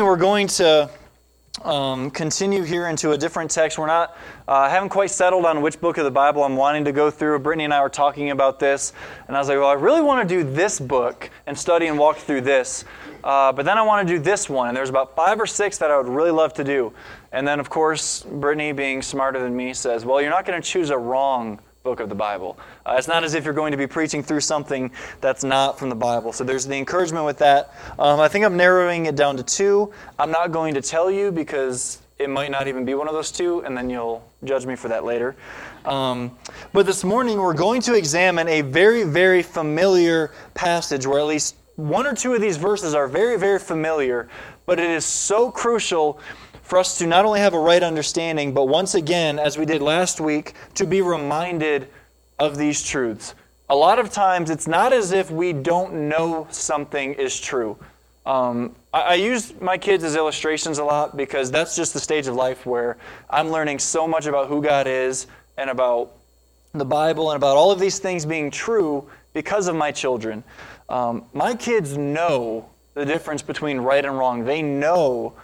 We're going to um, continue here into a different text. We're not, uh, haven't quite settled on which book of the Bible I'm wanting to go through. Brittany and I were talking about this, and I was like, well, I really want to do this book and study and walk through this. Uh, but then I want to do this one, and there's about five or six that I would really love to do. And then, of course, Brittany, being smarter than me, says, well, you're not going to choose a wrong book of the Bible. Uh, it's not as if you're going to be preaching through something that's not from the Bible. So there's the encouragement with that. Um, I think I'm narrowing it down to two. I'm not going to tell you because it might not even be one of those two, and then you'll judge me for that later. Um, but this morning we're going to examine a very, very familiar passage where at least one or two of these verses are very, very familiar, but it is so crucial for us to not only have a right understanding, but once again, as we did last week, to be reminded of these truths. A lot of times, it's not as if we don't know something is true. Um, I, I, use my kids as illustrations a lot because that's just the stage of life where I'm learning so much about who God is and about the Bible and about all of these things being true because of my children. Um, my kids know the difference between right and wrong. They know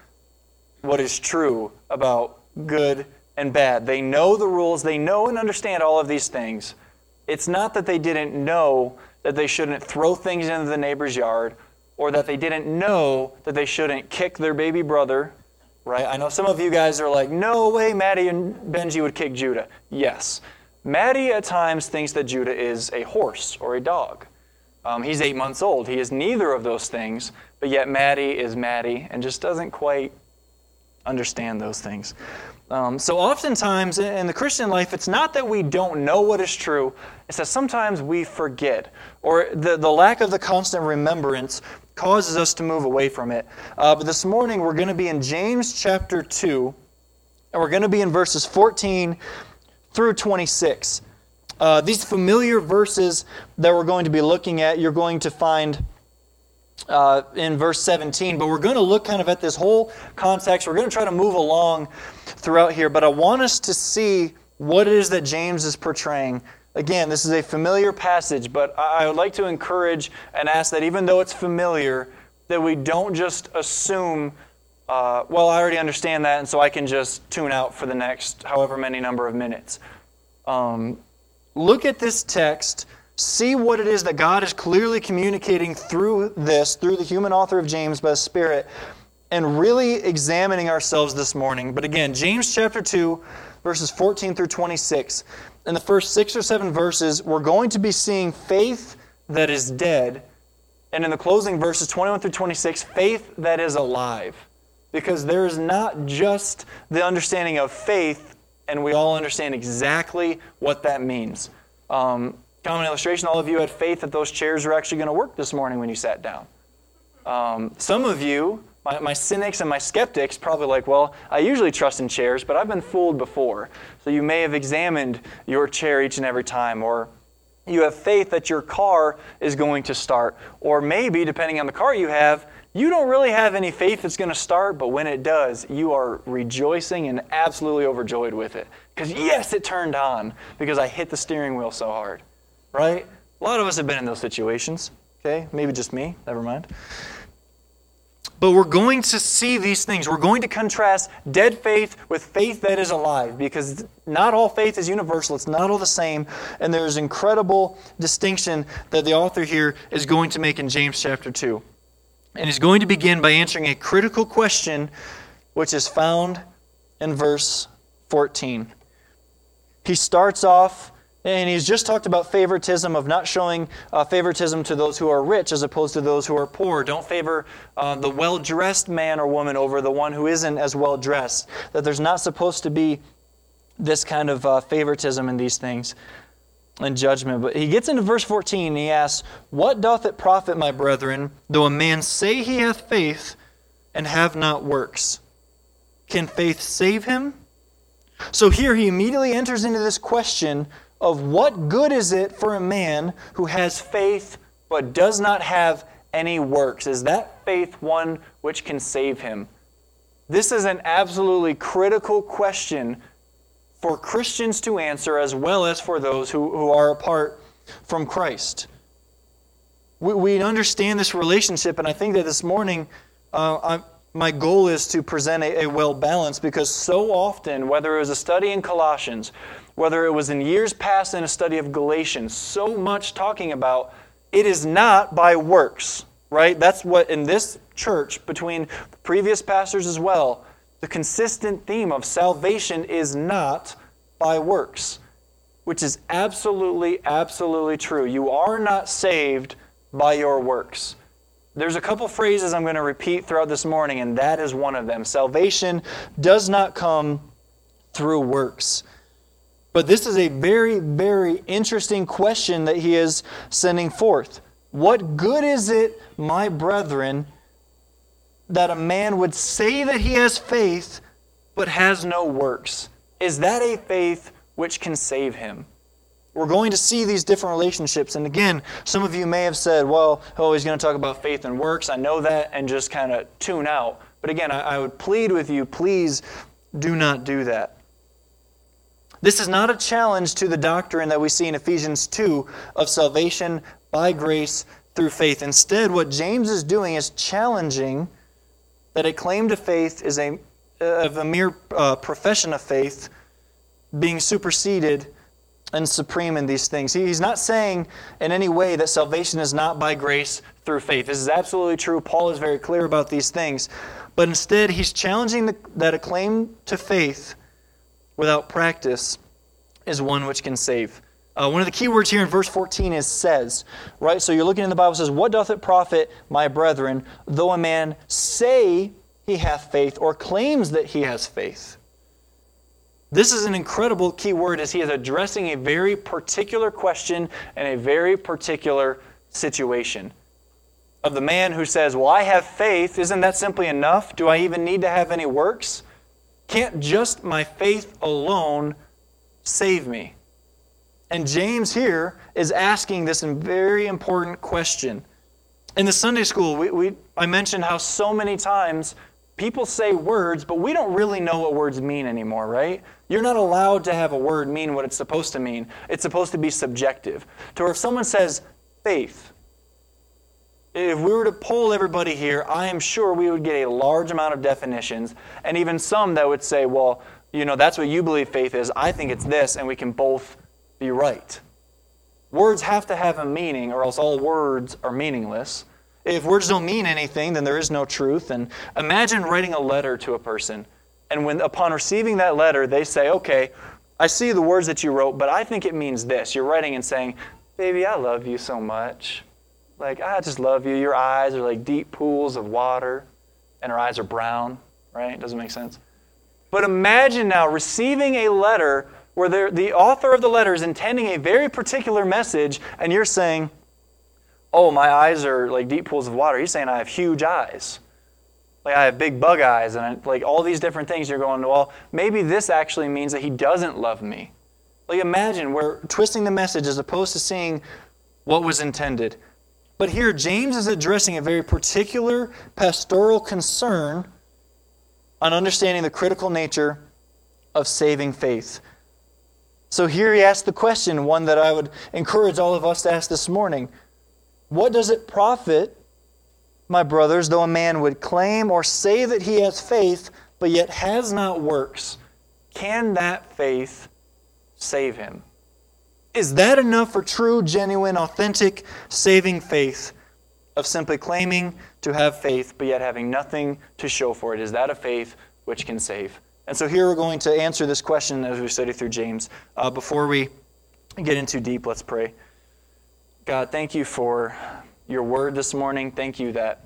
what is true about good and bad. They know the rules, they know and understand all of these things. It's not that they didn't know that they shouldn't throw things into the neighbor's yard or that they didn't know that they shouldn't kick their baby brother, right? I know some of you guys are like, no way Maddie and Benji would kick Judah. Yes. Maddie at times thinks that Judah is a horse or a dog. Um, he's eight months old. He is neither of those things, but yet Maddie is Maddie and just doesn't quite understand those things. Um, so, oftentimes in the Christian life, it's not that we don't know what is true, it's that sometimes we forget, or the, the lack of the constant remembrance causes us to move away from it. Uh, but this morning, we're going to be in James chapter 2, and we're going to be in verses 14 through 26. Uh, these familiar verses that we're going to be looking at, you're going to find uh, in verse 17. But we're going to look kind of at this whole context. We're going to try to move along throughout here. But I want us to see what it is that James is portraying. Again, this is a familiar passage, but I would like to encourage and ask that even though it's familiar, that we don't just assume, uh, well, I already understand that, and so I can just tune out for the next however many number of minutes. Um, look at this text see what it is that God is clearly communicating through this, through the human author of James by the Spirit, and really examining ourselves this morning. But again, James chapter 2, verses 14 through 26. In the first six or seven verses, we're going to be seeing faith that is dead. And in the closing verses 21 through 26, faith that is alive. Because there is not just the understanding of faith, and we all understand exactly what that means. Um, Common illustration, all of you had faith that those chairs were actually going to work this morning when you sat down. Um, some of you, my, my, cynics and my skeptics, probably like, well, I usually trust in chairs, but I've been fooled before. So you may have examined your chair each and every time, or you have faith that your car is going to start. Or maybe, depending on the car you have, you don't really have any faith it's going to start, but when it does, you are rejoicing and absolutely overjoyed with it. Because, yes, it turned on because I hit the steering wheel so hard right? A lot of us have been in those situations, okay? Maybe just me, never mind. But we're going to see these things. We're going to contrast dead faith with faith that is alive because not all faith is universal. It's not all the same. And there's incredible distinction that the author here is going to make in James chapter 2. And he's going to begin by answering a critical question which is found in verse 14. He starts off and he's just talked about favoritism, of not showing uh, favoritism to those who are rich as opposed to those who are poor. Don't favor uh, the well dressed man or woman over the one who isn't as well dressed. That there's not supposed to be this kind of uh, favoritism in these things and judgment. But he gets into verse 14 and he asks, What doth it profit, my brethren, though a man say he hath faith and have not works? Can faith save him? So here he immediately enters into this question of what good is it for a man who has faith but does not have any works? Is that faith one which can save him? This is an absolutely critical question for Christians to answer as well as for those who, who are apart from Christ. We, we understand this relationship, and I think that this morning uh, my goal is to present a, a well balance because so often, whether it was a study in Colossians, whether it was in years past in a study of Galatians, so much talking about it is not by works, right? That's what in this church, between previous pastors as well, the consistent theme of salvation is not by works, which is absolutely, absolutely true. You are not saved by your works. There's a couple phrases I'm going to repeat throughout this morning, and that is one of them. Salvation does not come through works. But this is a very, very interesting question that he is sending forth. What good is it, my brethren, that a man would say that he has faith but has no works? Is that a faith which can save him? we're going to see these different relationships. And again, some of you may have said, well, oh, he's going to talk about faith and works. I know that, and just kind of tune out. But again, I, I would plead with you, please do not do that. This is not a challenge to the doctrine that we see in Ephesians 2 of salvation by grace through faith. Instead, what James is doing is challenging that a claim to faith is a, of a mere uh, profession of faith being superseded and supreme in these things. He's not saying in any way that salvation is not by grace through faith. This is absolutely true. Paul is very clear about these things. But instead, he's challenging the, that a claim to faith without practice is one which can save. Uh, one of the key words here in verse 14 is says, right? So you're looking in the Bible, says, What doth it profit, my brethren, though a man say he hath faith or claims that he has faith? This is an incredible key word as he is addressing a very particular question and a very particular situation. Of the man who says, Well, I have faith, isn't that simply enough? Do I even need to have any works? Can't just my faith alone save me? And James here is asking this very important question. In the Sunday school, we, we, I mentioned how so many times people say words, but we don't really know what words mean anymore, right? You're not allowed to have a word mean what it's supposed to mean. It's supposed to be subjective. To where if someone says faith, if we were to poll everybody here, I am sure we would get a large amount of definitions, and even some that would say, well, you know, that's what you believe faith is. I think it's this, and we can both be right. Words have to have a meaning, or else all words are meaningless. If words don't mean anything, then there is no truth. And imagine writing a letter to a person, and when upon receiving that letter, they say, "Okay, I see the words that you wrote, but I think it means this." You're writing and saying, "Baby, I love you so much. Like ah, I just love you. Your eyes are like deep pools of water, and her eyes are brown. Right? Doesn't make sense." But imagine now receiving a letter where the author of the letter is intending a very particular message, and you're saying, oh, my eyes are like deep pools of water. He's saying I have huge eyes. Like I have big bug eyes and I, like all these different things. You're going, well, maybe this actually means that he doesn't love me. Like imagine we're twisting the message as opposed to seeing what was intended. But here, James is addressing a very particular pastoral concern on understanding the critical nature of saving faith. So here he asks the question, one that I would encourage all of us to ask this morning what does it profit, my brothers, though a man would claim or say that he has faith, but yet has not works? Can that faith save him? Is that enough for true, genuine, authentic, saving faith of simply claiming to have faith, but yet having nothing to show for it? Is that a faith which can save? And so here we're going to answer this question as we study through James. Uh, before we get into deep, let's pray. God, thank you for your word this morning. Thank you that,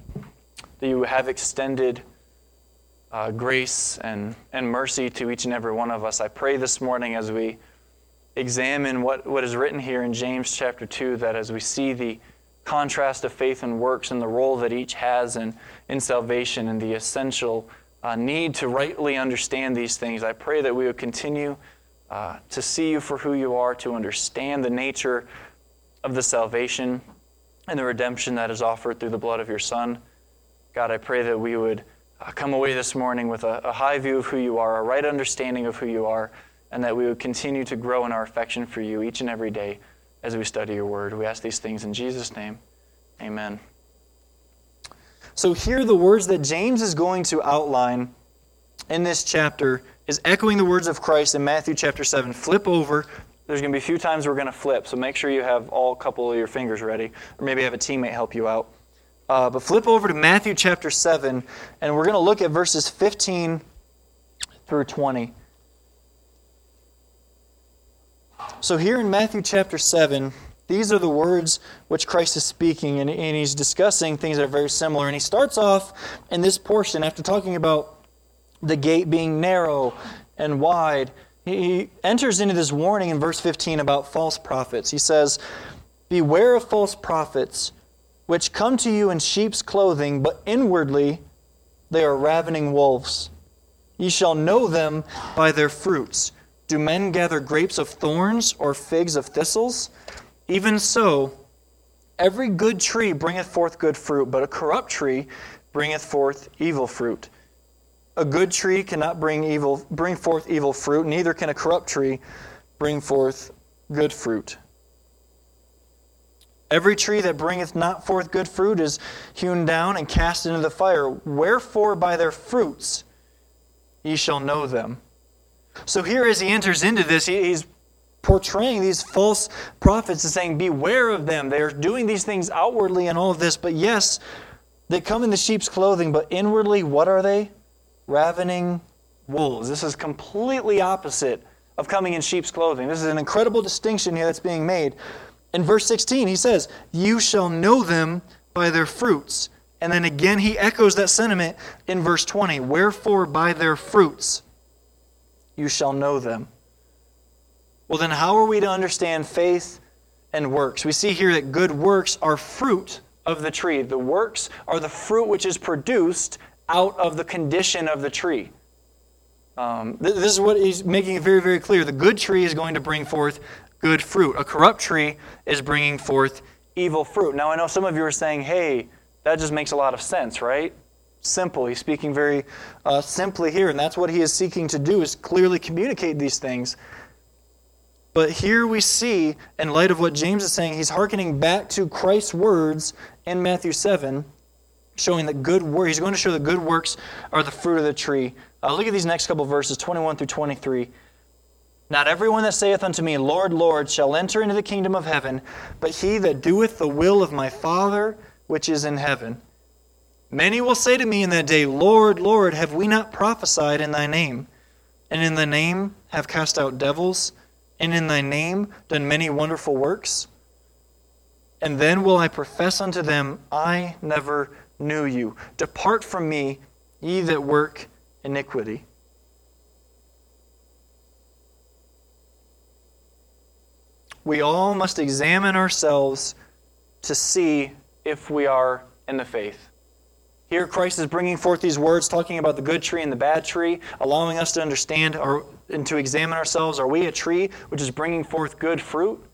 that you have extended uh, grace and, and mercy to each and every one of us. I pray this morning as we examine what, what is written here in James chapter 2, that as we see the contrast of faith and works and the role that each has in, in salvation and the essential uh, need to rightly understand these things, I pray that we would continue uh, to see you for who you are, to understand the nature of the salvation and the redemption that is offered through the blood of your Son. God, I pray that we would uh, come away this morning with a, a high view of who you are, a right understanding of who you are, and that we would continue to grow in our affection for you each and every day as we study your word. We ask these things in Jesus' name. Amen. So, here the words that James is going to outline in this chapter is echoing the words of Christ in Matthew chapter 7. Flip over. There's going to be a few times we're going to flip, so make sure you have all a couple of your fingers ready, or maybe have a teammate help you out. Uh, but flip over to Matthew chapter 7, and we're going to look at verses 15 through 20. So, here in Matthew chapter 7, these are the words which Christ is speaking, and, and he's discussing things that are very similar. And he starts off in this portion after talking about the gate being narrow and wide. He enters into this warning in verse 15 about false prophets. He says, Beware of false prophets which come to you in sheep's clothing, but inwardly they are ravening wolves. Ye shall know them by their fruits. Do men gather grapes of thorns or figs of thistles? Even so, every good tree bringeth forth good fruit, but a corrupt tree bringeth forth evil fruit. A good tree cannot bring evil bring forth evil fruit, neither can a corrupt tree bring forth good fruit. Every tree that bringeth not forth good fruit is hewn down and cast into the fire. Wherefore by their fruits ye shall know them. So here, as he enters into this, he's portraying these false prophets and saying, Beware of them. They are doing these things outwardly and all of this, but yes, they come in the sheep's clothing, but inwardly, what are they? Ravening wolves. This is completely opposite of coming in sheep's clothing. This is an incredible distinction here that's being made. In verse 16, he says, You shall know them by their fruits. And then again, he echoes that sentiment in verse 20 Wherefore, by their fruits you shall know them. Well, then, how are we to understand faith and works? We see here that good works are fruit of the tree. The works are the fruit which is produced out of the condition of the tree. Um, this is what he's making it very, very clear. The good tree is going to bring forth good fruit. A corrupt tree is bringing forth evil fruit. Now, I know some of you are saying, hey, that just makes a lot of sense, right? Simple. He's speaking very uh, simply here, and that's what he is seeking to do is clearly communicate these things. But here we see, in light of what James is saying, he's hearkening back to Christ's words in Matthew 7, showing that good work, he's going to show that good works are the fruit of the tree. Uh, look at these next couple verses, 21 through 23. Not everyone that saith unto me, Lord, Lord, shall enter into the kingdom of heaven, but he that doeth the will of my Father which is in heaven. Many will say to me in that day, Lord, Lord, have we not prophesied in thy name? And in thy name have cast out devils? And in thy name done many wonderful works? And then will I profess unto them, I never knew you. Depart from me, ye that work iniquity. we all must examine ourselves to see if we are in the faith. Here, Christ is bringing forth these words, talking about the good tree and the bad tree, allowing us to understand or, and to examine ourselves. Are we a tree which is bringing forth good fruit?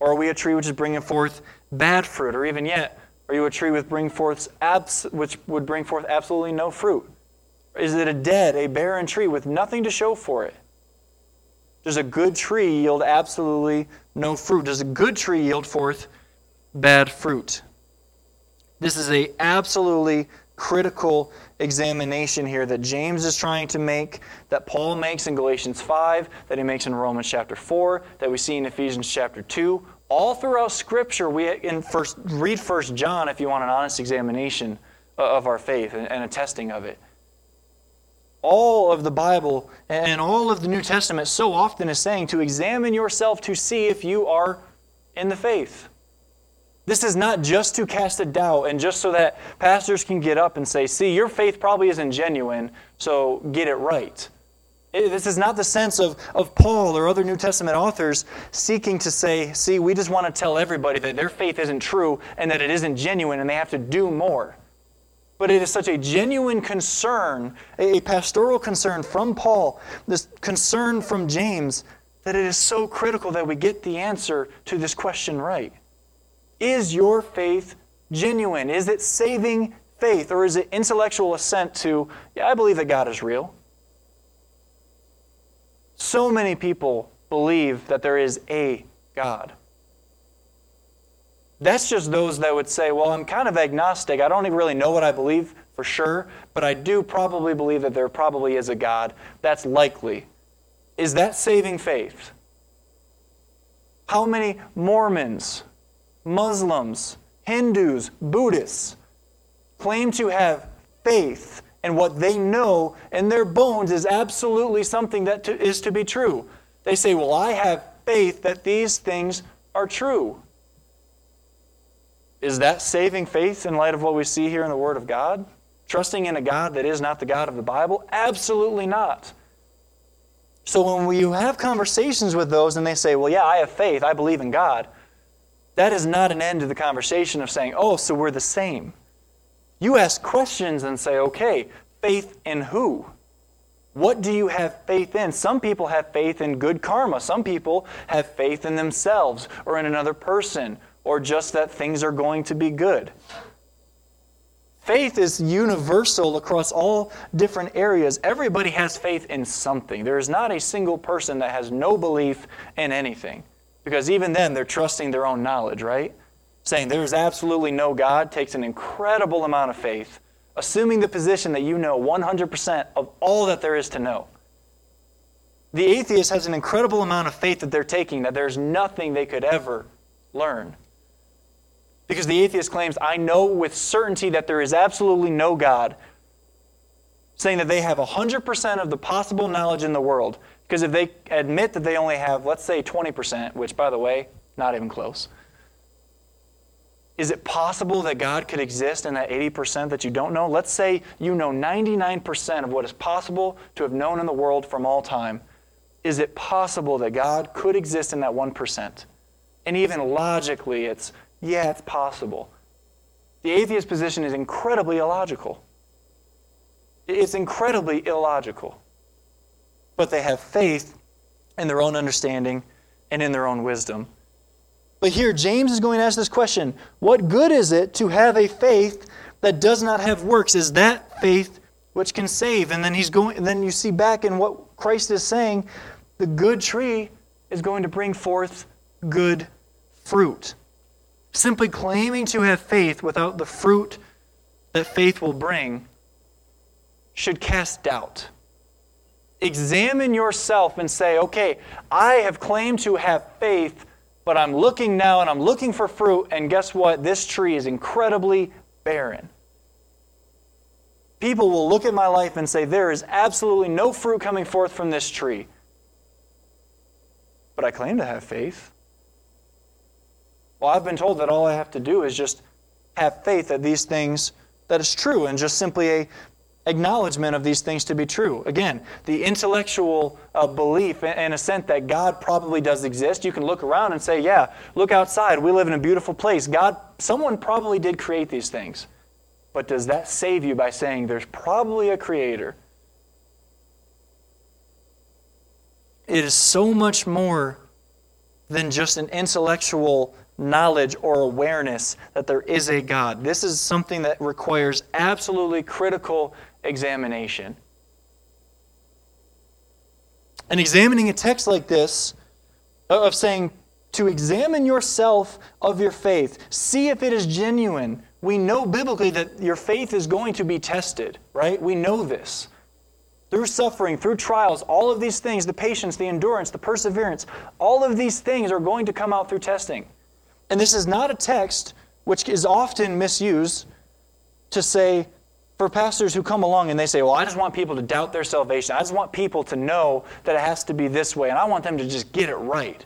Or are we a tree which is bringing forth bad fruit? Or even yet, are you a tree with bring forth abs- which would bring forth absolutely no fruit? Is it a dead, a barren tree with nothing to show for it? Does a good tree yield absolutely no fruit? Does a good tree yield forth bad fruit? This is a absolutely critical examination here that James is trying to make, that Paul makes in Galatians 5, that he makes in Romans chapter 4, that we see in Ephesians chapter 2. All throughout Scripture, we in first, read First John if you want an honest examination of our faith and a testing of it all of the Bible and all of the New Testament so often is saying to examine yourself to see if you are in the faith. This is not just to cast a doubt and just so that pastors can get up and say, see, your faith probably isn't genuine, so get it right. This is not the sense of, of Paul or other New Testament authors seeking to say, see, we just want to tell everybody that their faith isn't true and that it isn't genuine and they have to do more. But it is such a genuine concern, a pastoral concern from Paul, this concern from James, that it is so critical that we get the answer to this question right. Is your faith genuine? Is it saving faith? Or is it intellectual assent to, yeah, I believe that God is real? So many people believe that there is a God. That's just those that would say, well, I'm kind of agnostic. I don't even really know what I believe for sure, but I do probably believe that there probably is a God. That's likely. Is that saving faith? How many Mormons, Muslims, Hindus, Buddhists claim to have faith and what they know in their bones is absolutely something that to, is to be true? They say, Well, I have faith that these things are true. Is that saving faith in light of what we see here in the Word of God? Trusting in a God that is not the God of the Bible? Absolutely not. So when you have conversations with those and they say, Well, yeah, I have faith, I believe in God, that is not an end to the conversation of saying, Oh, so we're the same. You ask questions and say, Okay, faith in who? What do you have faith in? Some people have faith in good karma. Some people have faith in themselves or in another person or just that things are going to be good. Faith is universal across all different areas. Everybody has faith in something. There is not a single person that has no belief in anything. Because even then, they're trusting their own knowledge, right? Saying there is absolutely no God takes an incredible amount of faith, assuming the position that you know 100% of all that there is to know. The atheist has an incredible amount of faith that they're taking that there's nothing they could ever learn. Because the atheist claims, I know with certainty that there is absolutely no God, saying that they have 100% of the possible knowledge in the world. Because if they admit that they only have, let's say, 20%, which, by the way, not even close, is it possible that God could exist in that 80% that you don't know? Let's say you know 99% of what is possible to have known in the world from all time. Is it possible that God could exist in that 1%? And even logically, it's yeah, it's possible. The atheist position is incredibly illogical. It's incredibly illogical. But they have faith in their own understanding and in their own wisdom. But here, James is going to ask this question What good is it to have a faith that does not have works? Is that faith which can save? And then he's going, then you see back in what Christ is saying, the good tree is going to bring forth good fruit. Simply claiming to have faith without the fruit that faith will bring should cast doubt. Examine yourself and say, okay, I have claimed to have faith, but I'm looking now and I'm looking for fruit, and guess what? This tree is incredibly barren. People will look at my life and say, there is absolutely no fruit coming forth from this tree. But I claim to have faith. Well, I've been told that all I have to do is just have faith that these things that is true and just simply a acknowledgement of these things to be true. Again, the intellectual uh, belief and assent that God probably does exist. You can look around and say, "Yeah, look outside. We live in a beautiful place. God, someone probably did create these things." But does that save you by saying there's probably a creator? It is so much more than just an intellectual knowledge or awareness that there is a God. This is something that requires absolutely critical examination. And examining a text like this, of saying, to examine yourself of your faith, see if it is genuine. We know biblically that your faith is going to be tested, right? We know this. Through suffering, through trials, all of these things, the patience, the endurance, the perseverance, all of these things are going to come out through testing. And this is not a text which is often misused to say, for pastors who come along and they say, Well, I just want people to doubt their salvation. I just want people to know that it has to be this way, and I want them to just get it right.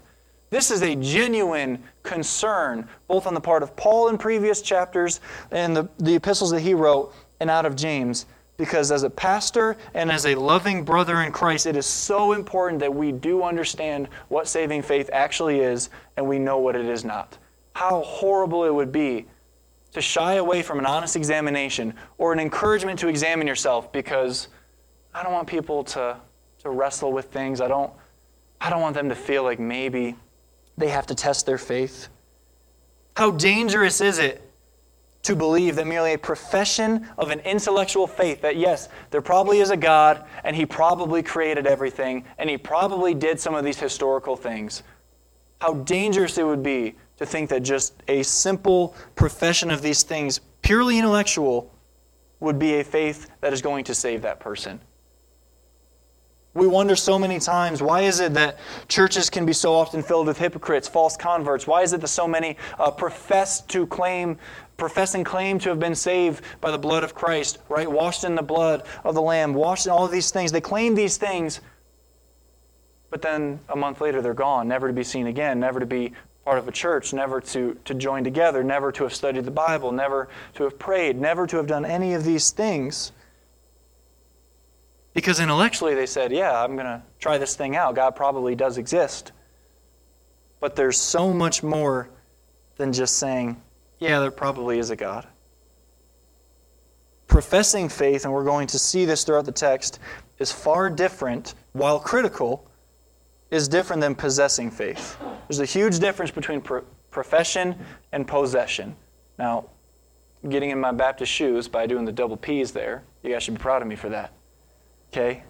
This is a genuine concern, both on the part of Paul in previous chapters and the, the epistles that he wrote, and out of James. Because as a pastor and as a loving brother in Christ, it is so important that we do understand what saving faith actually is and we know what it is not how horrible it would be to shy away from an honest examination or an encouragement to examine yourself because I don't want people to, to wrestle with things. I don't, I don't want them to feel like maybe they have to test their faith. How dangerous is it to believe that merely a profession of an intellectual faith that yes, there probably is a God and he probably created everything and he probably did some of these historical things. How dangerous it would be to think that just a simple profession of these things, purely intellectual, would be a faith that is going to save that person. We wonder so many times why is it that churches can be so often filled with hypocrites, false converts? Why is it that so many uh, profess to claim, profess and claim to have been saved by the blood of Christ, right? Washed in the blood of the Lamb, washed in all of these things. They claim these things, but then a month later they're gone, never to be seen again, never to be part of a church, never to, to join together, never to have studied the Bible, never to have prayed, never to have done any of these things. Because intellectually they said, yeah, I'm going to try this thing out. God probably does exist. But there's so much more than just saying, yeah, there probably is a God. Professing faith, and we're going to see this throughout the text, is far different, while critical, is different than possessing faith. There's a huge difference between pro- profession and possession. Now, getting in my Baptist shoes by doing the double P's there, you guys should be proud of me for that. Okay?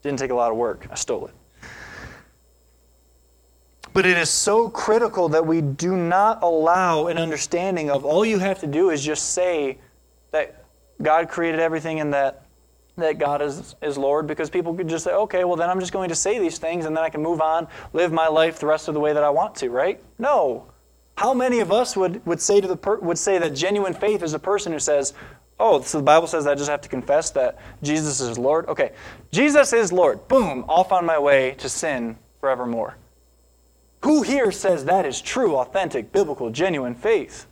Didn't take a lot of work. I stole it. But it is so critical that we do not allow an understanding of all you have to do is just say that God created everything and that that God is, is Lord because people could just say, okay, well, then I'm just going to say these things and then I can move on, live my life the rest of the way that I want to, right? No. How many of us would, would, say, to the per, would say that genuine faith is a person who says, Oh, so the Bible says I just have to confess that Jesus is Lord? Okay, Jesus is Lord. Boom, off on my way to sin forevermore. Who here says that is true, authentic, biblical, genuine faith?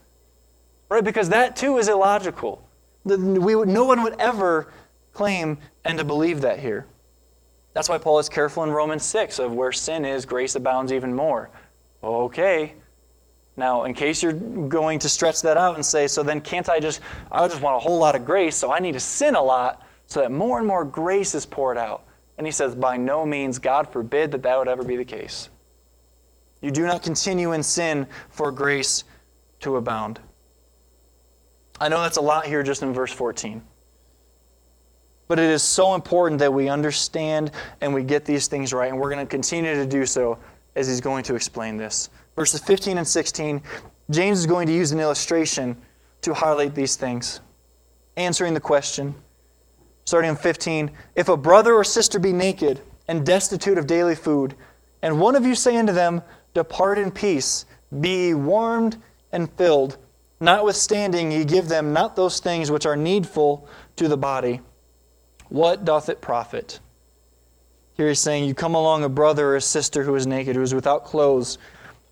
Right? Because that too is illogical. We would, no one would ever claim and to believe that here. That's why Paul is careful in Romans 6 of where sin is, grace abounds even more. Okay, now, in case you're going to stretch that out and say, so then can't I just, I just want a whole lot of grace, so I need to sin a lot so that more and more grace is poured out. And he says, by no means, God forbid that that would ever be the case. You do not continue in sin for grace to abound. I know that's a lot here just in verse 14. But it is so important that we understand and we get these things right, and we're going to continue to do so as he's going to explain this verses 15 and 16, James is going to use an illustration to highlight these things, answering the question. Starting in 15, if a brother or sister be naked and destitute of daily food, and one of you say unto them, Depart in peace, be warmed and filled, notwithstanding ye give them not those things which are needful to the body, what doth it profit? Here he's saying, You come along a brother or a sister who is naked, who is without clothes,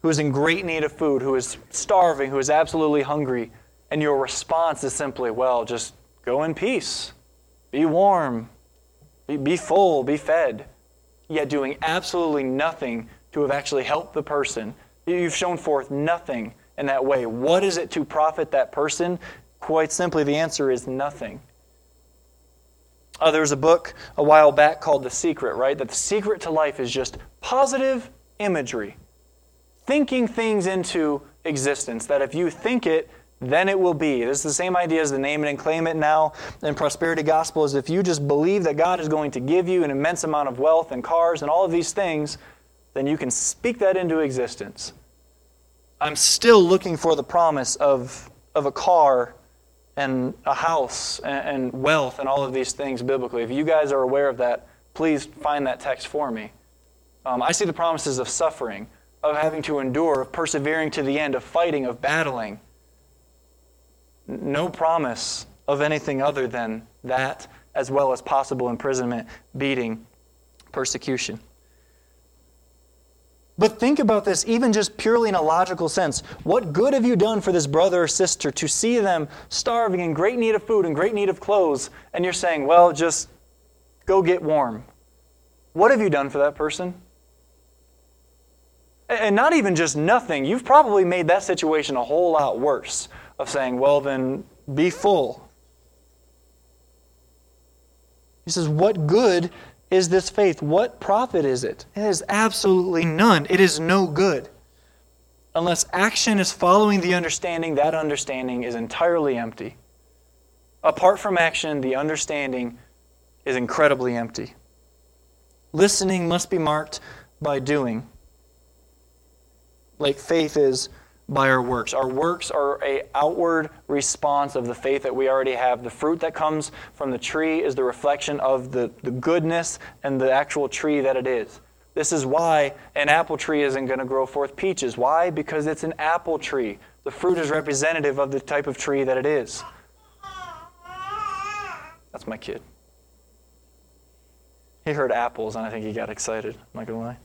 who is in great need of food, who is starving, who is absolutely hungry, and your response is simply, well, just go in peace, be warm, be, be full, be fed, yet doing absolutely nothing to have actually helped the person. You've shown forth nothing in that way. What is it to profit that person? Quite simply, the answer is nothing. Uh, there was a book a while back called The Secret, right? That the secret to life is just positive imagery thinking things into existence. That if you think it, then it will be. This is the same idea as the name it and claim it now in prosperity gospel is if you just believe that God is going to give you an immense amount of wealth and cars and all of these things, then you can speak that into existence. I'm still looking for the promise of, of a car and a house and, wealth and all of these things biblically. If you guys are aware of that, please find that text for me. Um, I see the promises of suffering of having to endure, of persevering to the end, of fighting, of battling. No promise of anything other than that, as well as possible imprisonment, beating, persecution. But think about this, even just purely in a logical sense. What good have you done for this brother or sister to see them starving in great need of food and great need of clothes, and you're saying, well, just go get warm? What have you done for that person? And not even just nothing, you've probably made that situation a whole lot worse of saying, well, then be full. He says, What good is this faith? What profit is it? It is absolutely none. It is no good. Unless action is following the understanding, that understanding is entirely empty. Apart from action, the understanding is incredibly empty. Listening must be marked by doing like faith is by our works. Our works are a outward response of the faith that we already have. The fruit that comes from the tree is the reflection of the, the goodness and the actual tree that it is. This is why an apple tree isn't going to grow forth peaches. Why? Because it's an apple tree. The fruit is representative of the type of tree that it is. That's my kid. He heard apples and I think he got excited. I'm not going to lie.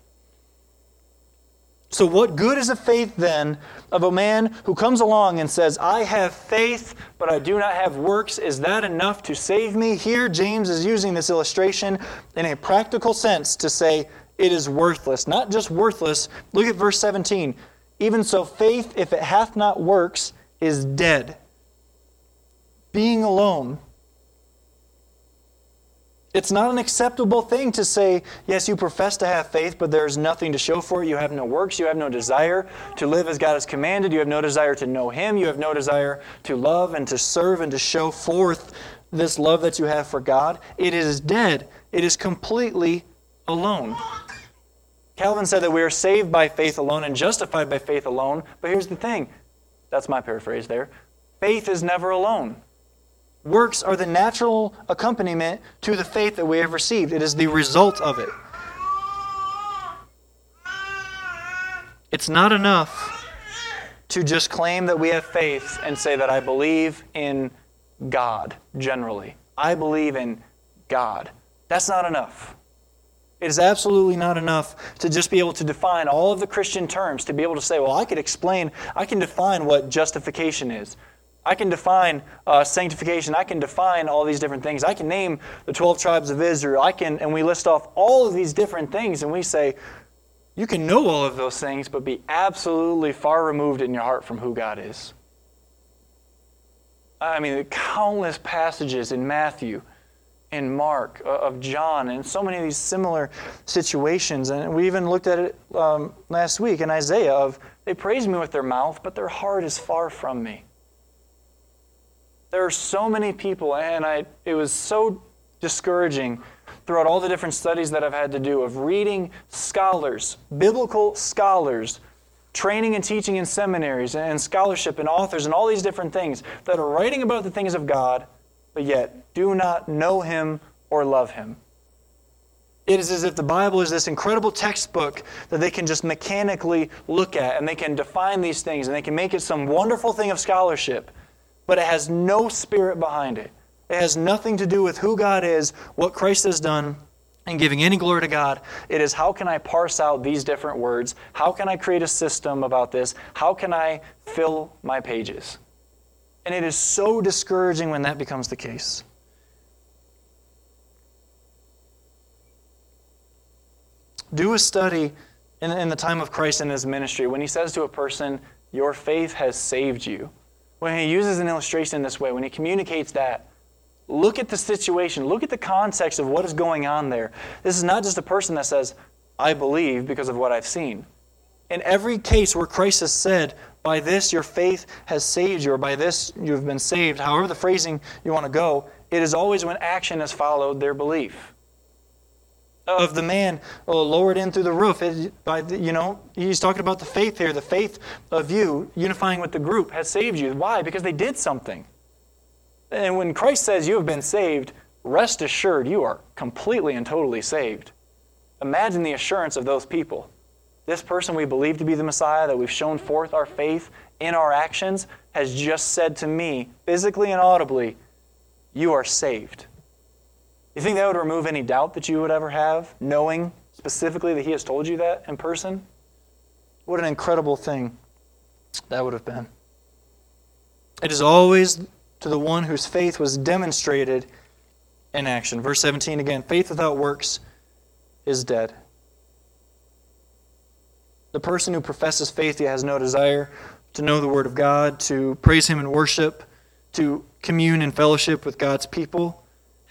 So, what good is a faith then of a man who comes along and says, I have faith, but I do not have works? Is that enough to save me? Here, James is using this illustration in a practical sense to say it is worthless. Not just worthless. Look at verse 17. Even so, faith, if it hath not works, is dead. Being alone it's not an acceptable thing to say, yes, you profess to have faith, but there's nothing to show for it. You have no works. You have no desire to live as God has commanded. You have no desire to know Him. You have no desire to love and to serve and to show forth this love that you have for God. It is dead. It is completely alone. Calvin said that we are saved by faith alone and justified by faith alone. But here's the thing that's my paraphrase there faith is never alone. Works are the natural accompaniment to the faith that we have received. It is the result of it. It's not enough to just claim that we have faith and say that I believe in God, generally. I believe in God. That's not enough. It is absolutely not enough to just be able to define all of the Christian terms, to be able to say, well, I could explain, I can define what justification is. I can define uh, sanctification. I can define all these different things. I can name the 12 tribes of Israel. I can, and we list off all of these different things, and we say, you can know all of those things, but be absolutely far removed in your heart from who God is. I mean, countless passages in Matthew, in Mark, uh, of John, and so many of these similar situations. And we even looked at it um, last week in Isaiah of, they praise me with their mouth, but their heart is far from me. There are so many people, and I, it was so discouraging throughout all the different studies that I've had to do of reading scholars, biblical scholars, training and teaching in seminaries and scholarship and authors and all these different things that are writing about the things of God, but yet do not know Him or love Him. It is as if the Bible is this incredible textbook that they can just mechanically look at and they can define these things and they can make it some wonderful thing of scholarship but it has no spirit behind it. It has nothing to do with who God is, what Christ has done, and giving any glory to God. It is how can I parse out these different words? How can I create a system about this? How can I fill my pages? And it is so discouraging when that becomes the case. Do a study in, in the time of Christ in his ministry when he says to a person, Your faith has saved you when he uses an illustration in this way, when he communicates that, look at the situation, look at the context of what is going on there. This is not just a person that says, I believe because of what I've seen. In every case where Christ has said, by this your faith has saved you, or by this you have been saved, however the phrasing you want to go, it is always when action has followed their belief of the man lowered in through the roof. It, by the, you know, he's talking about the faith here. The faith of you unifying with the group has saved you. Why? Because they did something. And when Christ says you have been saved, rest assured you are completely and totally saved. Imagine the assurance of those people. This person we believe to be the Messiah, that we've shown forth our faith in our actions, has just said to me, physically and audibly, You are saved. You think that would remove any doubt that you would ever have, knowing specifically that He has told you that in person? What an incredible thing that would have been. It is always to the one whose faith was demonstrated in action. Verse 17 again faith without works is dead. The person who professes faith yet has no desire to know the Word of God, to praise Him in worship, to commune in fellowship with God's people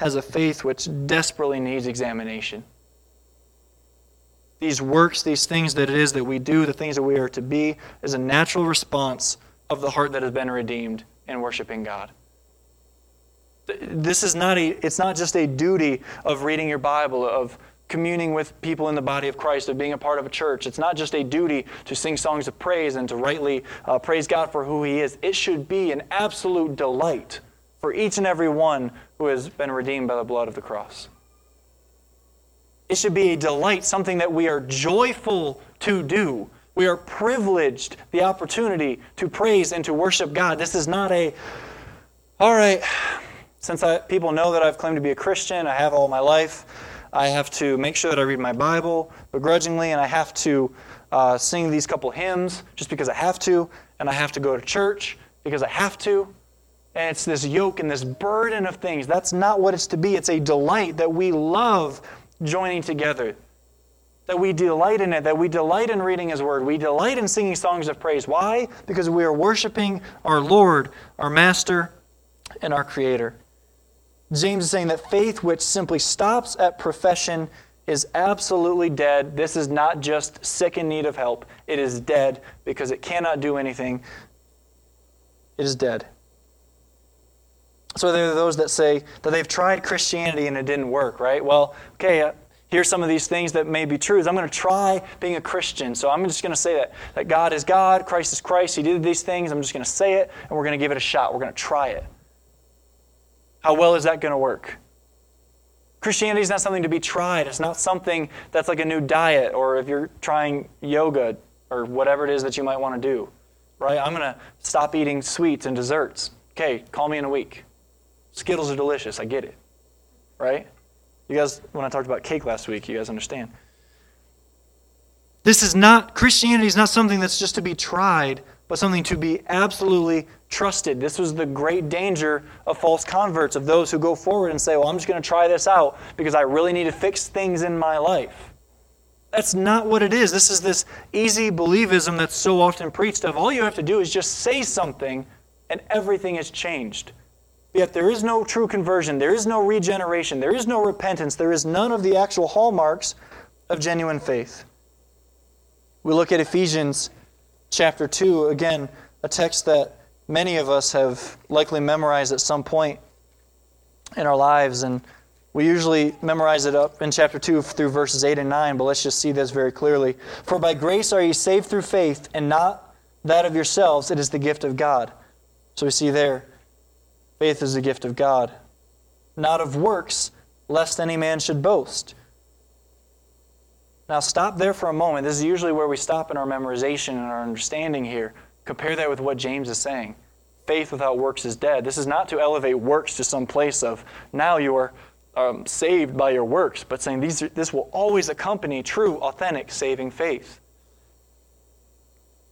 has a faith which desperately needs examination. These works, these things that it is that we do, the things that we are to be, is a natural response of the heart that has been redeemed in worshiping God. This is not a, it's not just a duty of reading your Bible, of communing with people in the body of Christ, of being a part of a church. It's not just a duty to sing songs of praise and to rightly uh, praise God for who He is. It should be an absolute delight for each and every one who has been redeemed by the blood of the cross. It should be a delight, something that we are joyful to do. We are privileged the opportunity to praise and to worship God. This is not a, all right, since I, people know that I've claimed to be a Christian, I have all my life, I have to make sure that I read my Bible begrudgingly, and I have to uh, sing these couple hymns just because I have to, and I have to go to church because I have to. And it's this yoke and this burden of things. That's not what it's to be. It's a delight that we love joining together. That we delight in it, that we delight in reading His Word, we delight in singing songs of praise. Why? Because we are worshiping our Lord, our Master, and our Creator. James is saying that faith which simply stops at profession is absolutely dead. This is not just sick in need of help, it is dead because it cannot do anything. It is dead. So there are those that say that they've tried Christianity and it didn't work, right? Well, okay, uh, here's some of these things that may be true. I'm going to try being a Christian. So I'm just going to say that, that God is God, Christ is Christ, He did these things. I'm just going to say it, and we're going to give it a shot. We're going to try it. How well is that going to work? Christianity is not something to be tried. It's not something that's like a new diet, or if you're trying yoga or whatever it is that you might want to do, right? I'm going to stop eating sweets and desserts. Okay, call me in a week. Skittles are delicious. I get it. Right? You guys, when I talked about cake last week, you guys understand. This is not, Christianity is not something that's just to be tried, but something to be absolutely trusted. This was the great danger of false converts, of those who go forward and say, Well, I'm just going to try this out because I really need to fix things in my life. That's not what it is. This is this easy believism that's so often preached of all you have to do is just say something and everything is changed. Yet there is no true conversion, there is no regeneration, there is no repentance, there is none of the actual hallmarks of genuine faith. We look at Ephesians chapter 2, again, a text that many of us have likely memorized at some point in our lives, and we usually memorize it up in chapter 2 through verses 8 and 9, but let's just see this very clearly. For by grace are ye saved through faith, and not that of yourselves, it is the gift of God. So we see there Faith is a gift of God, not of works, lest any man should boast. Now, stop there for a moment. This is usually where we stop in our memorization and our understanding here. Compare that with what James is saying. Faith without works is dead. This is not to elevate works to some place of now you are um, saved by your works, but saying these, this will always accompany true, authentic, saving faith.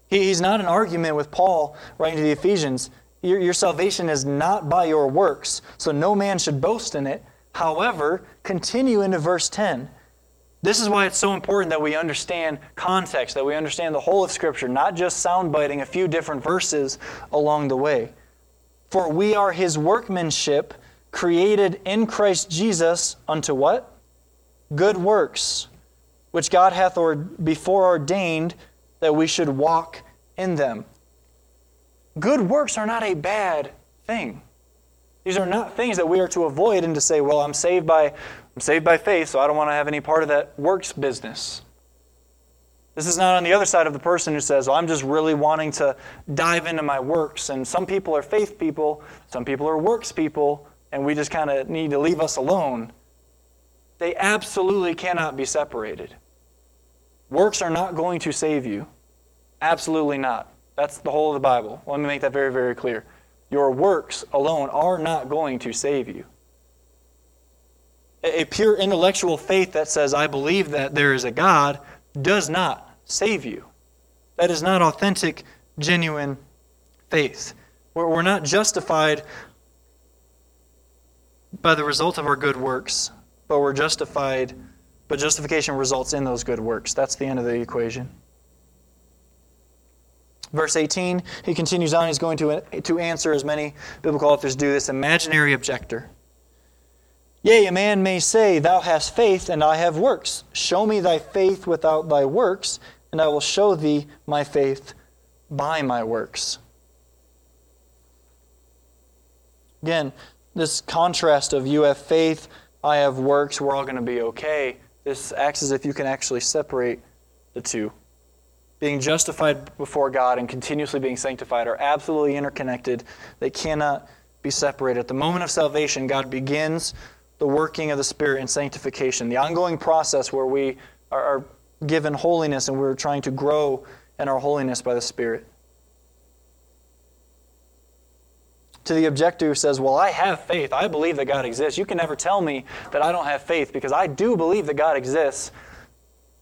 He, he's not an argument with Paul writing to the Ephesians. Your, your salvation is not by your works, so no man should boast in it. However, continue into verse 10. This is why it's so important that we understand context, that we understand the whole of Scripture, not just soundbiting a few different verses along the way. For we are his workmanship, created in Christ Jesus unto what? Good works, which God hath or before ordained that we should walk in them. Good works are not a bad thing. These are not things that we are to avoid and to say, well, I'm saved by I'm saved by faith, so I don't want to have any part of that works business. This is not on the other side of the person who says, well, I'm just really wanting to dive into my works. And some people are faith people, some people are works people, and we just kind of need to leave us alone. They absolutely cannot be separated. Works are not going to save you. Absolutely not. That's the whole of the Bible. Let me make that very, very clear. Your works alone are not going to save you. A pure intellectual faith that says, I believe that there is a God, does not save you. That is not authentic, genuine faith. We're not justified by the result of our good works, but we're justified, but justification results in those good works. That's the end of the equation. Verse 18, he continues on. He's going to, to answer, as many biblical authors do, this imaginary objector. Yea, a man may say, Thou hast faith, and I have works. Show me thy faith without thy works, and I will show thee my faith by my works. Again, this contrast of you have faith, I have works, we're all going to be okay. This acts as if you can actually separate the two. Being justified before God and continuously being sanctified are absolutely interconnected. They cannot be separated. At the moment of salvation, God begins the working of the Spirit in sanctification, the ongoing process where we are, given holiness and we're trying to grow in our holiness by the Spirit. To the objector who says, Well, I have faith. I believe that God exists. You can never tell me that I don't have faith because I do believe that God exists.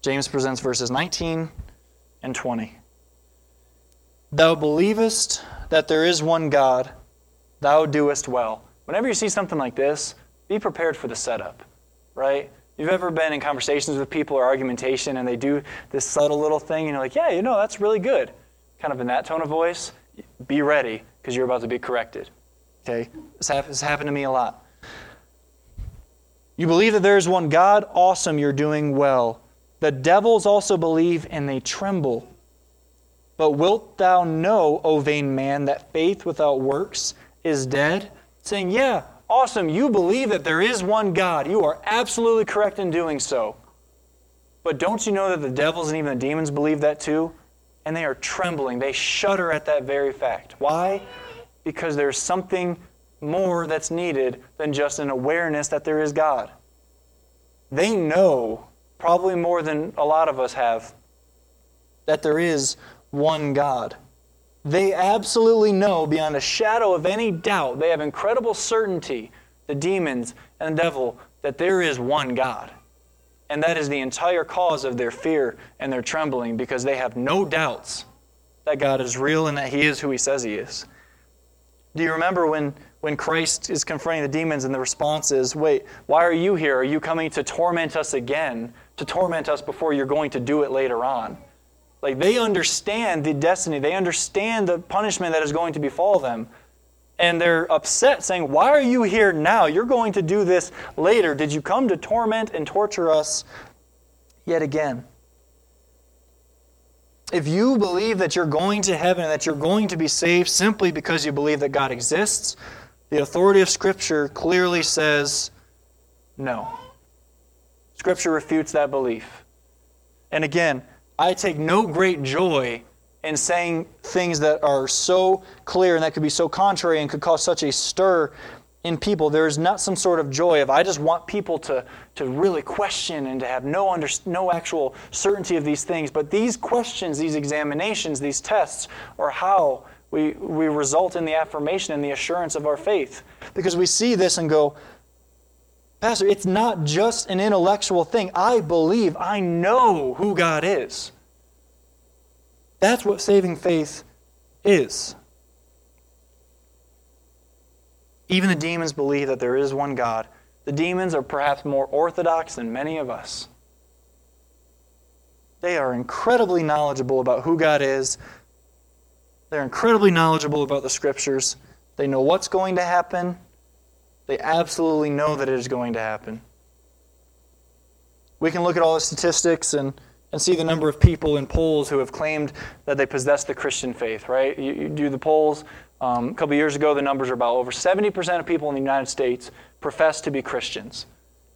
James presents verses 19 and 20. Thou believest that there is one God, thou doest well. Whenever you see something like this, be prepared for the setup, right? You've ever been in conversations with people or argumentation and they do this subtle little thing and you're like, yeah, you know, that's really good. Kind of in that tone of voice, be ready because you're about to be corrected. Okay? This, has happened to me a lot. You believe that there is one God? Awesome, you're doing well. The devils also believe and they tremble. But wilt thou know, O vain man, that faith without works is dead? Saying, yeah, Awesome. You believe that there is one God. You are absolutely correct in doing so. But don't you know that the devils and even the demons believe that too? And they are trembling. They shudder at that very fact. Why? Because there's something more that's needed than just an awareness that there is God. They know, probably more than a lot of us have, that there is one God. They absolutely know beyond a shadow of any doubt, they have incredible certainty, the demons and the devil, that there is one God. And that is the entire cause of their fear and their trembling because they have no doubts that God is real and that He is who He says He is. Do you remember when, when Christ is confronting the demons and the response is, Wait, why are you here? Are you coming to torment us again? To torment us before you're going to do it later on? Like they understand the destiny, they understand the punishment that is going to befall them. And they're upset, saying, Why are you here now? You're going to do this later. Did you come to torment and torture us yet again? If you believe that you're going to heaven and that you're going to be saved simply because you believe that God exists, the authority of Scripture clearly says no. Scripture refutes that belief. And again, I take no great joy in saying things that are so clear and that could be so contrary and could cause such a stir in people. There is not some sort of joy of I just want people to, to really question and to have no, under, no actual certainty of these things. But these questions, these examinations, these tests are how we, we result in the affirmation and the assurance of our faith. Because we see this and go, Pastor, it's not just an intellectual thing. I believe, I know who God is. That's what saving faith is. Even the demons believe that there is one God. The demons are perhaps more orthodox than many of us. They are incredibly knowledgeable about who God is. They're incredibly knowledgeable about the scriptures. They know what's going to happen. They absolutely know that it is going to happen. We can look at all the statistics and, and see the number of people in polls who have claimed that they possess the Christian faith, right? You, you do the polls. Um, a couple years ago, the numbers are about over 70% of people in the United States profess to be Christians,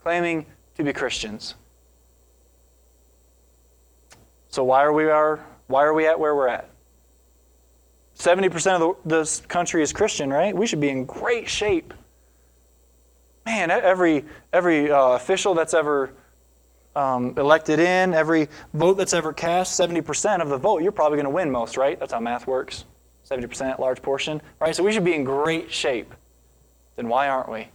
claiming to be Christians. So why are we are why are we at where we're at? 70% of the, the country is Christian, right? We should be in great shape man, every, every uh, official that's ever um, elected in, every vote that's ever cast, 70% of the vote, you're probably going to win most, right? That's how math works. 70%, large portion, right? So we should be in great shape. Then why aren't we?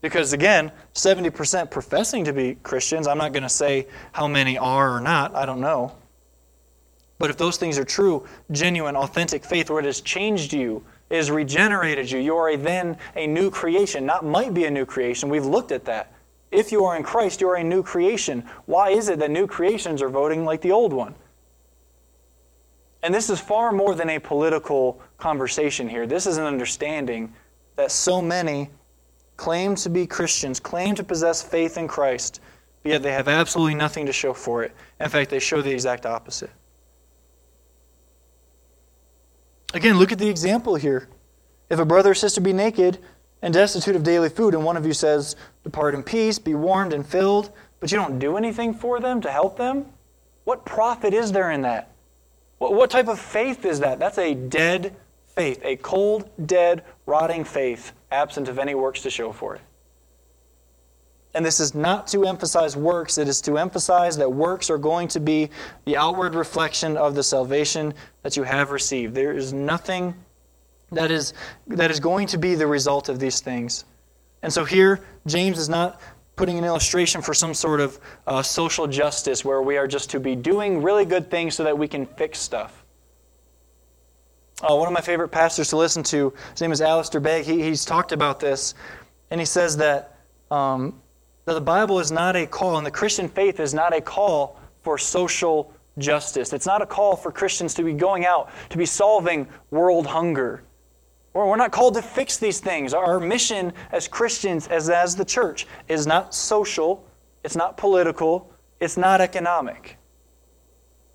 Because again, 70% professing to be Christians, I'm not going to say how many are or not, I don't know. But if those things are true, genuine, authentic faith, where it has changed you, is regenerated you. You are a, then a new creation. Not might be a new creation. We've looked at that. If you are in Christ, you are a new creation. Why is it that new creations are voting like the old one? And this is far more than a political conversation here. This is an understanding that so many claim to be Christians, claim to possess faith in Christ, but yet they have absolutely nothing to show for it. In fact, they show the exact opposite. Again, look at the example here. If a brother or sister be naked, and destitute of daily food, and one of you says, Depart in peace, be warmed and filled, but you don't do anything for them to help them? What profit is there in that? What, what type of faith is that? That's a dead faith, a cold, dead, rotting faith, absent of any works to show for it. And this is not to emphasize works, it is to emphasize that works are going to be the outward reflection of the salvation that you have received. There is nothing that is, that is going to be the result of these things. And so here, James is not putting an illustration for some sort of uh, social justice where we are just to be doing really good things so that we can fix stuff. Uh, one of my favorite pastors to listen to, his name is Alistair Begg, he, he's talked about this, and he says that, um, that the Bible is not a call, and the Christian faith is not a call for social justice. It's not a call for Christians to be going out, to be solving world hunger we're not called to fix these things. Our mission as Christians, as, as the church, is not social, it's not political, it's not economic.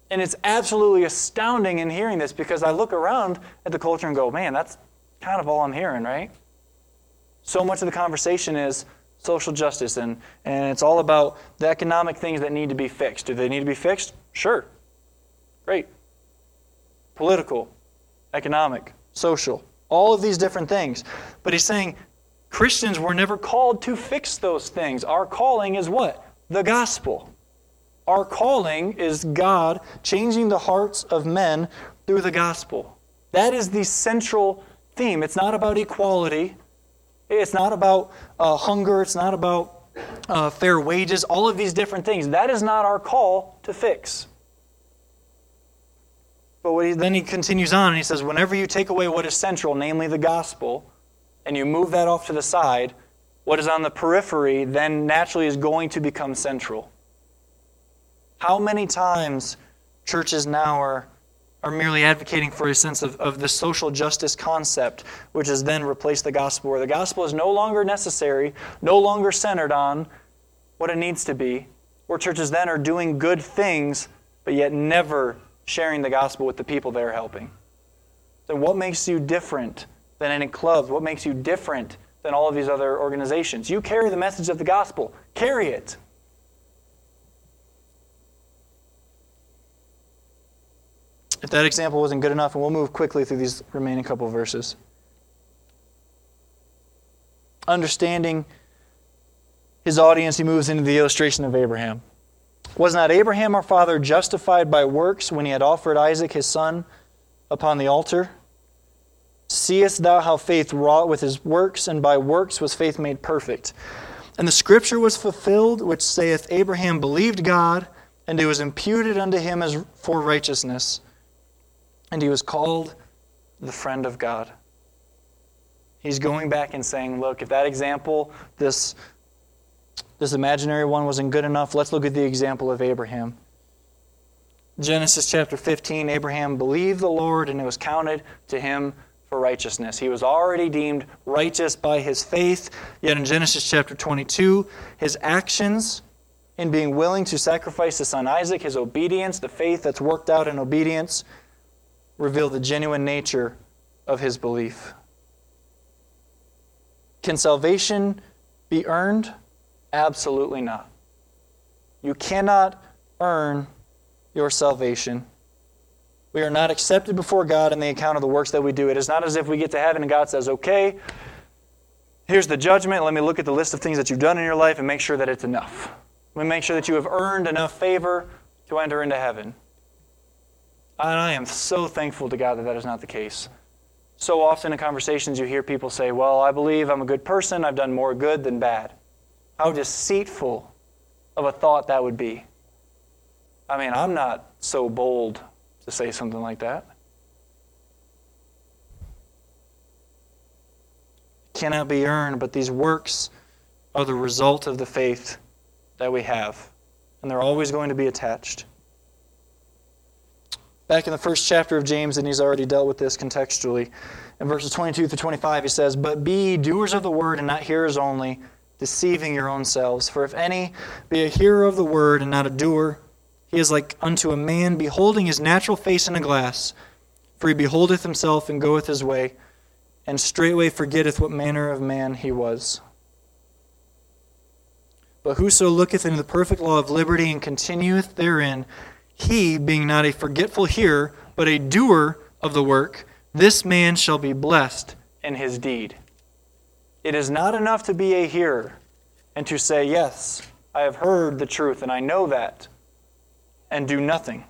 And it's absolutely astounding in hearing this because I look around at the culture and go, man, that's kind of all I'm hearing, right? So much of the conversation is social justice, and, and it's all about the economic things that need to be fixed. Do they need to be fixed? Sure. Great. Political, economic, social all of these different things. But he's saying Christians were never called to fix those things. Our calling is what? The gospel. Our calling is God changing the hearts of men through the gospel. That is the central theme. It's not about equality, it's not about uh, hunger, it's not about uh, fair wages, all of these different things. That is not our call to fix. But he, then he continues on and he says, whenever you take away what is central, namely the gospel, and you move that off to the side, what is on the periphery then naturally is going to become central. How many times churches now are, are merely advocating for a sense of, of the social justice concept, which has then replaced the gospel, where the gospel is no longer necessary, no longer centered on what it needs to be, where churches then are doing good things, but yet never sharing the gospel with the people they're helping. So, what makes you different than any club? What makes you different than all of these other organizations? You carry the message of the gospel, carry it. If that example wasn't good enough, and we'll move quickly through these remaining couple verses. Understanding his audience, he moves into the illustration of Abraham. Was not Abraham our father justified by works when he had offered Isaac his son upon the altar? Seest thou how faith wrought with his works, and by works was faith made perfect? And the scripture was fulfilled, which saith, Abraham believed God, and it was imputed unto him as for righteousness. And he was called the friend of God. He's going back and saying, Look, if that example, this this imaginary one wasn't good enough. Let's look at the example of Abraham. Genesis chapter 15 Abraham believed the Lord, and it was counted to him for righteousness. He was already deemed righteous by his faith. Yet in Genesis chapter 22, his actions in being willing to sacrifice his son Isaac, his obedience, the faith that's worked out in obedience, reveal the genuine nature of his belief. Can salvation be earned? Absolutely not. You cannot earn your salvation. We are not accepted before God in the account of the works that we do. It is not as if we get to heaven and God says, okay, here's the judgment. Let me look at the list of things that you've done in your life and make sure that it's enough. Let me make sure that you have earned enough favor to enter into heaven. And I am so thankful to God that that is not the case. So often in conversations, you hear people say, Well, I believe I'm a good person. I've done more good than bad. How deceitful of a thought that would be. I mean, I'm not so bold to say something like that. It cannot be earned, but these works are the result of the faith that we have, and they're always going to be attached. Back in the first chapter of James, and he's already dealt with this contextually. In verses 22 through 25, he says, But be doers of the word and not hearers only deceiving your own selves. For if any be a hearer of the word and not a doer, he is like unto a man beholding his natural face in a glass. For he beholdeth himself and goeth his way, and straightway forgetteth what manner of man he was. But whoso looketh into the perfect law of liberty and continueth therein, he, being not a forgetful hearer, but a doer of the work, this man shall be blessed in his deed. It is not enough to be a hearer and to say, Yes, I have heard the truth and I know that, and do nothing.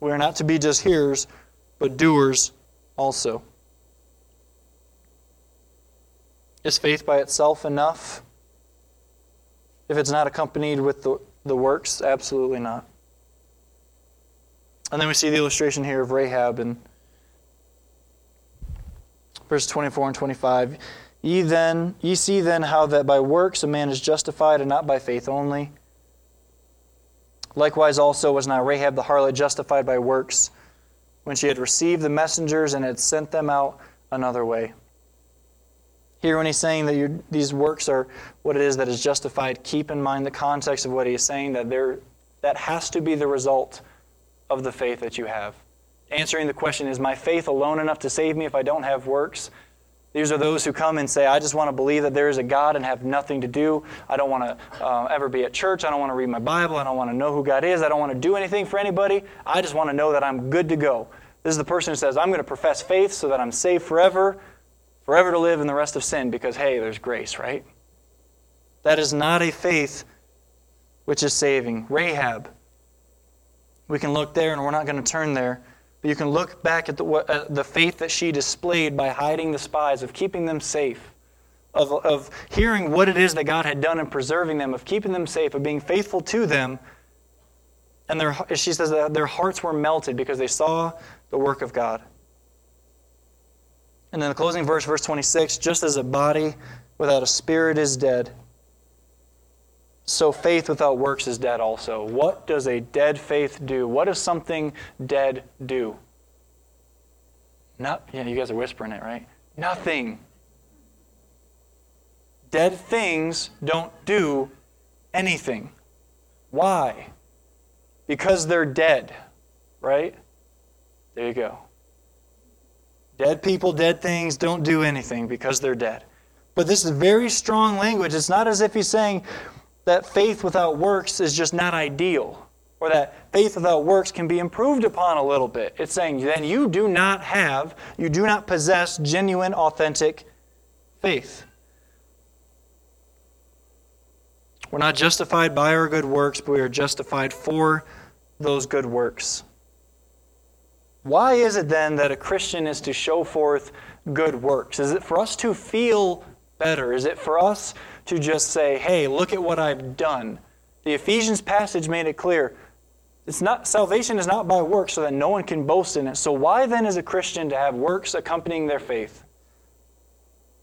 We are not to be just hearers, but doers also. Is faith by itself enough? If it's not accompanied with the, the works, absolutely not. And then we see the illustration here of Rahab in verse 24 and 25. Ye then, ye see then how that by works a man is justified and not by faith only. Likewise also was not Rahab the harlot justified by works when she had received the messengers and had sent them out another way. Here, when he's saying that these works are what it is that is justified, keep in mind the context of what he is saying, that there, that has to be the result of the faith that you have. Answering the question, is my faith alone enough to save me if I don't have works? These are those who come and say, I just want to believe that there is a God and have nothing to do. I don't want to uh, ever be at church. I don't want to read my Bible. I don't want to know who God is. I don't want to do anything for anybody. I just want to know that I'm good to go. This is the person who says, I'm going to profess faith so that I'm saved forever forever to live in the rest of sin because, hey, there's grace, right? That is not a faith which is saving. Rahab, we can look there and we're not going to turn there, but you can look back at the, uh, the faith that she displayed by hiding the spies, of keeping them safe. Of, of hearing what it is that God had done in preserving them, of keeping them safe, of being faithful to them. And their, she says that their hearts were melted because they saw the work of God. And then the closing verse, verse 26 just as a body without a spirit is dead, so faith without works is dead also. What does a dead faith do? What does something dead do? Not, yeah, you guys are whispering it, right? Nothing. Dead things don't do anything. Why? Because they're dead, right? There you go. Dead people, dead things don't do anything because they're dead. But this is very strong language. It's not as if he's saying that faith without works is just not ideal or that faith without works can be improved upon a little bit. It's saying then you do not have, you do not possess genuine, authentic faith. We're not justified by our good works, but we are justified for those good works. Why is it then that a Christian is to show forth good works? Is it for us to feel better? Is it for us to just say, hey, look at what I've done? The Ephesians passage made it clear. It's not salvation is not by works so that no one can boast in it. So why then is a Christian to have works accompanying their faith?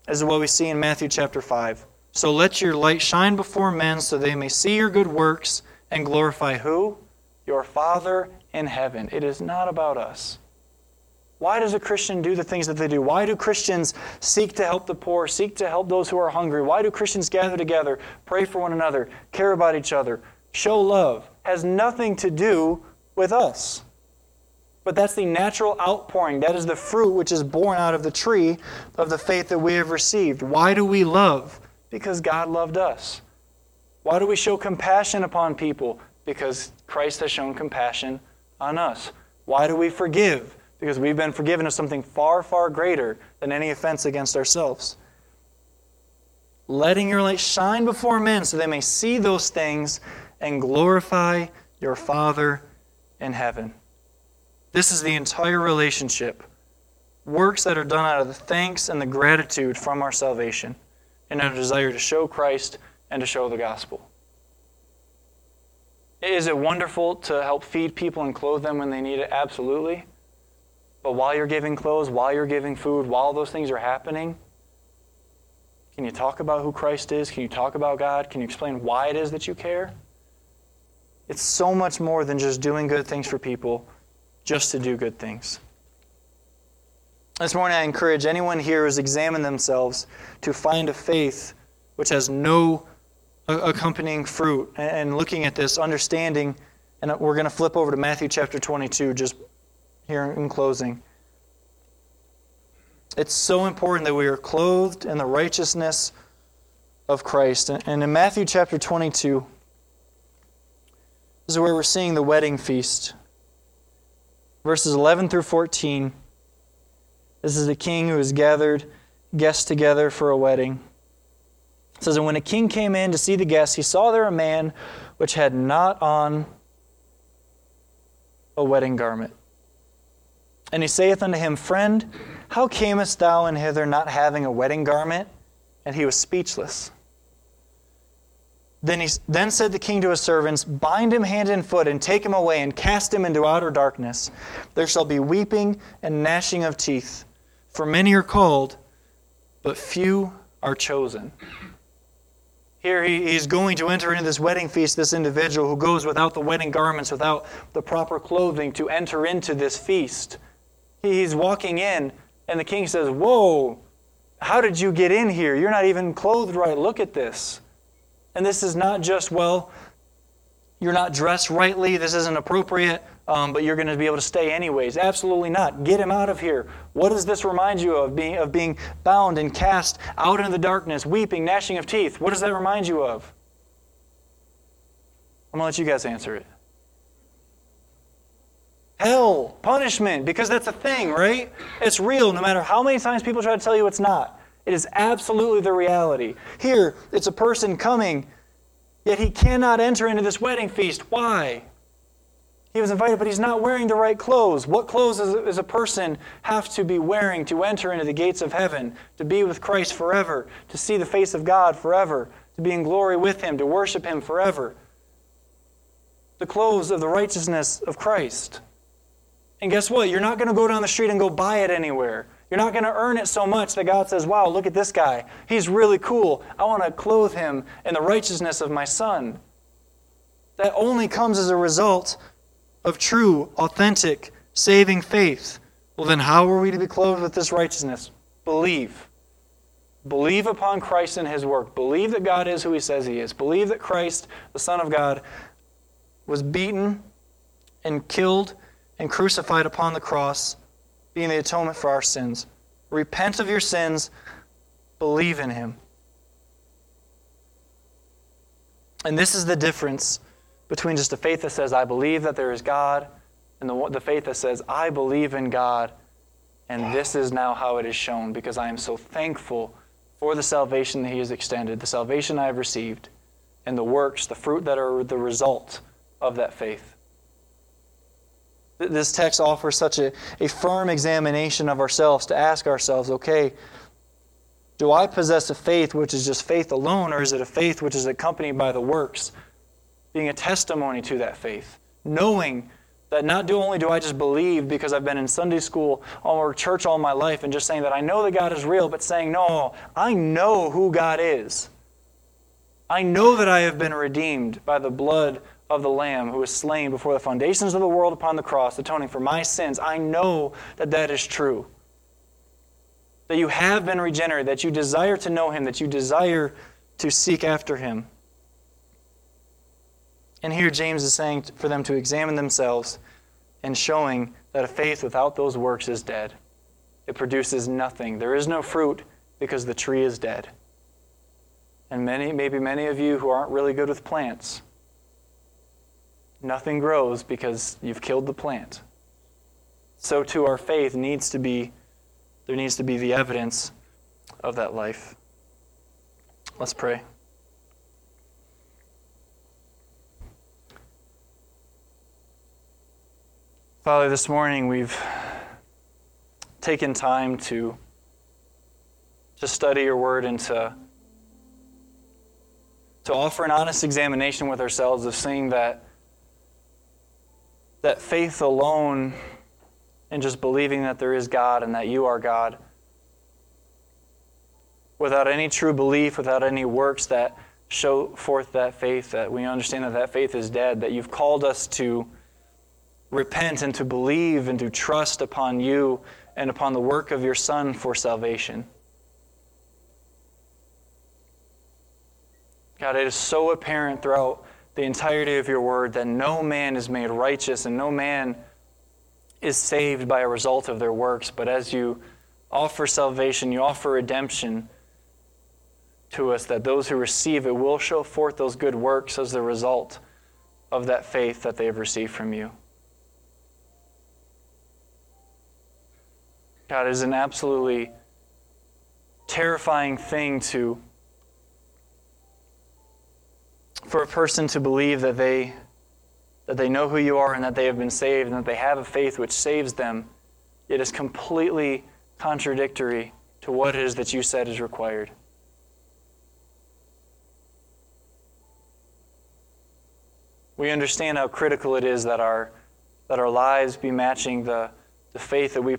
This is what we see in Matthew chapter 5. So let your light shine before men so they may see your good works and glorify who? Your Father in heaven. It is not about us. Why does a Christian do the things that they do? Why do Christians seek to help the poor, seek to help those who are hungry? Why do Christians gather together, pray for one another, care about each other, show love? Has nothing to do with us. But that's the natural outpouring. That is the fruit which is born out of the tree of the faith that we have received. Why do we love? Because God loved us. Why do we show compassion upon people? Because Christ has shown compassion on us. Why do we forgive? Because we've been forgiven of something far, far greater than any offense against ourselves. Letting your light shine before men so they may see those things and glorify your Father in heaven. This is the entire relationship. Works that are done out of the thanks and the gratitude from our salvation and our desire to show Christ and to show the gospel. Is it wonderful to help feed people and clothe them when they need it? Absolutely. But while you're giving clothes, while you're giving food, while those things are happening, can you talk about who Christ is? Can you talk about God? Can you explain why it is that you care? It's so much more than just doing good things for people, just to do good things. This morning, I encourage anyone here who's examined themselves to find a faith which has no accompanying fruit and looking at this, understanding, and we're going to flip over to Matthew chapter 22 just here in closing. It's so important that we are clothed in the righteousness of Christ. And in Matthew chapter 22, this is where we're seeing the wedding feast. Verses 11 through 14. This is the king who has gathered guests together for a wedding. It says, And when a king came in to see the guests, he saw there a man which had not on a wedding garment. And he saith unto him, Friend, how camest thou in hither not having a wedding garment? And he was speechless. Then, he, then said the king to his servants, Bind him hand and foot, and take him away, and cast him into outer darkness. There shall be weeping and gnashing of teeth. For many are called, but few are chosen. Here he, is going to enter into this wedding feast, this individual who goes without the wedding garments, without the proper clothing to enter into this feast. He's walking in, and the king says, Whoa, how did you get in here? You're not even clothed right. Look at this. And this is not just, well, you're not dressed rightly, this isn't appropriate, um, but you're going to be able to stay anyways. Absolutely not. Get him out of here. What does this remind you of? Being, of being bound and cast out into the darkness, weeping, gnashing of teeth. What does that remind you of? I'm going to let you guys answer it. Hell, punishment, because that's a thing, right? It's real no matter how many times people try to tell you it's not. It is absolutely the reality. Here, it's a person coming, yet he cannot enter into this wedding feast. Why? He was invited, but he's not wearing the right clothes. What clothes does a person have to be wearing to enter into the gates of heaven, to be with Christ forever, to see the face of God forever, to be in glory with Him, to worship Him forever? The clothes of the righteousness of Christ. And guess what? You're not going to go down the street and go buy it anywhere. You're not going to earn it so much that God says, Wow, look at this guy. He's really cool. I want to clothe him in the righteousness of my son. That only comes as a result of true, authentic, saving faith. Well, then, how are we to be clothed with this righteousness? Believe. Believe upon Christ and his work. Believe that God is who he says he is. Believe that Christ, the Son of God, was beaten and killed and crucified upon the cross being the atonement for our sins. Repent of your sins, believe in him. And this is the difference between just a faith that says, I believe that there is God, and the, the faith that says, I believe in God, and this is now how it is shown, because I am so thankful for the salvation that He has extended, the salvation I have received, and the works, the fruit that are the result of that faith. This text offers such a, a firm examination of ourselves to ask ourselves okay, do I possess a faith which is just faith alone, or is it a faith which is accompanied by the works, being a testimony to that faith? Knowing that not only do I just believe because I've been in Sunday school or church all my life and just saying that I know that God is real, but saying, no, I know who God is. I know that I have been redeemed by the blood of the Lamb who was slain before the foundations of the world upon the cross, atoning for my sins, I know that that is true. That you have been regenerated, that you desire to know Him, that you desire to seek after Him. And here James is saying for them to examine themselves and showing that a faith without those works is dead. It produces nothing. There is no fruit because the tree is dead. And many, maybe many of you who aren't really good with plants, nothing grows because you've killed the plant. So too our faith needs to be there needs to be the evidence of that life. Let's pray. Father, this morning we've taken time to to study your word and to to offer an honest examination with ourselves of seeing that that faith alone and just believing that there is God and that you are God, without any true belief, without any works that show forth that faith, that we understand that that faith is dead, that you've called us to repent and to believe and to trust upon you and upon the work of your Son for salvation. God, it is so apparent throughout the entirety of your word that no man is made righteous and no man is saved by a result of their works, but as you offer salvation, you offer redemption to us, that those who receive it will show forth those good works as the result of that faith that they have received from you. God, it is an absolutely terrifying thing to for a person to believe that they that they know who you are and that they have been saved and that they have a faith which saves them, it is completely contradictory to what it is that you said is required. We understand how critical it is that our, that our lives be matching the, the faith that we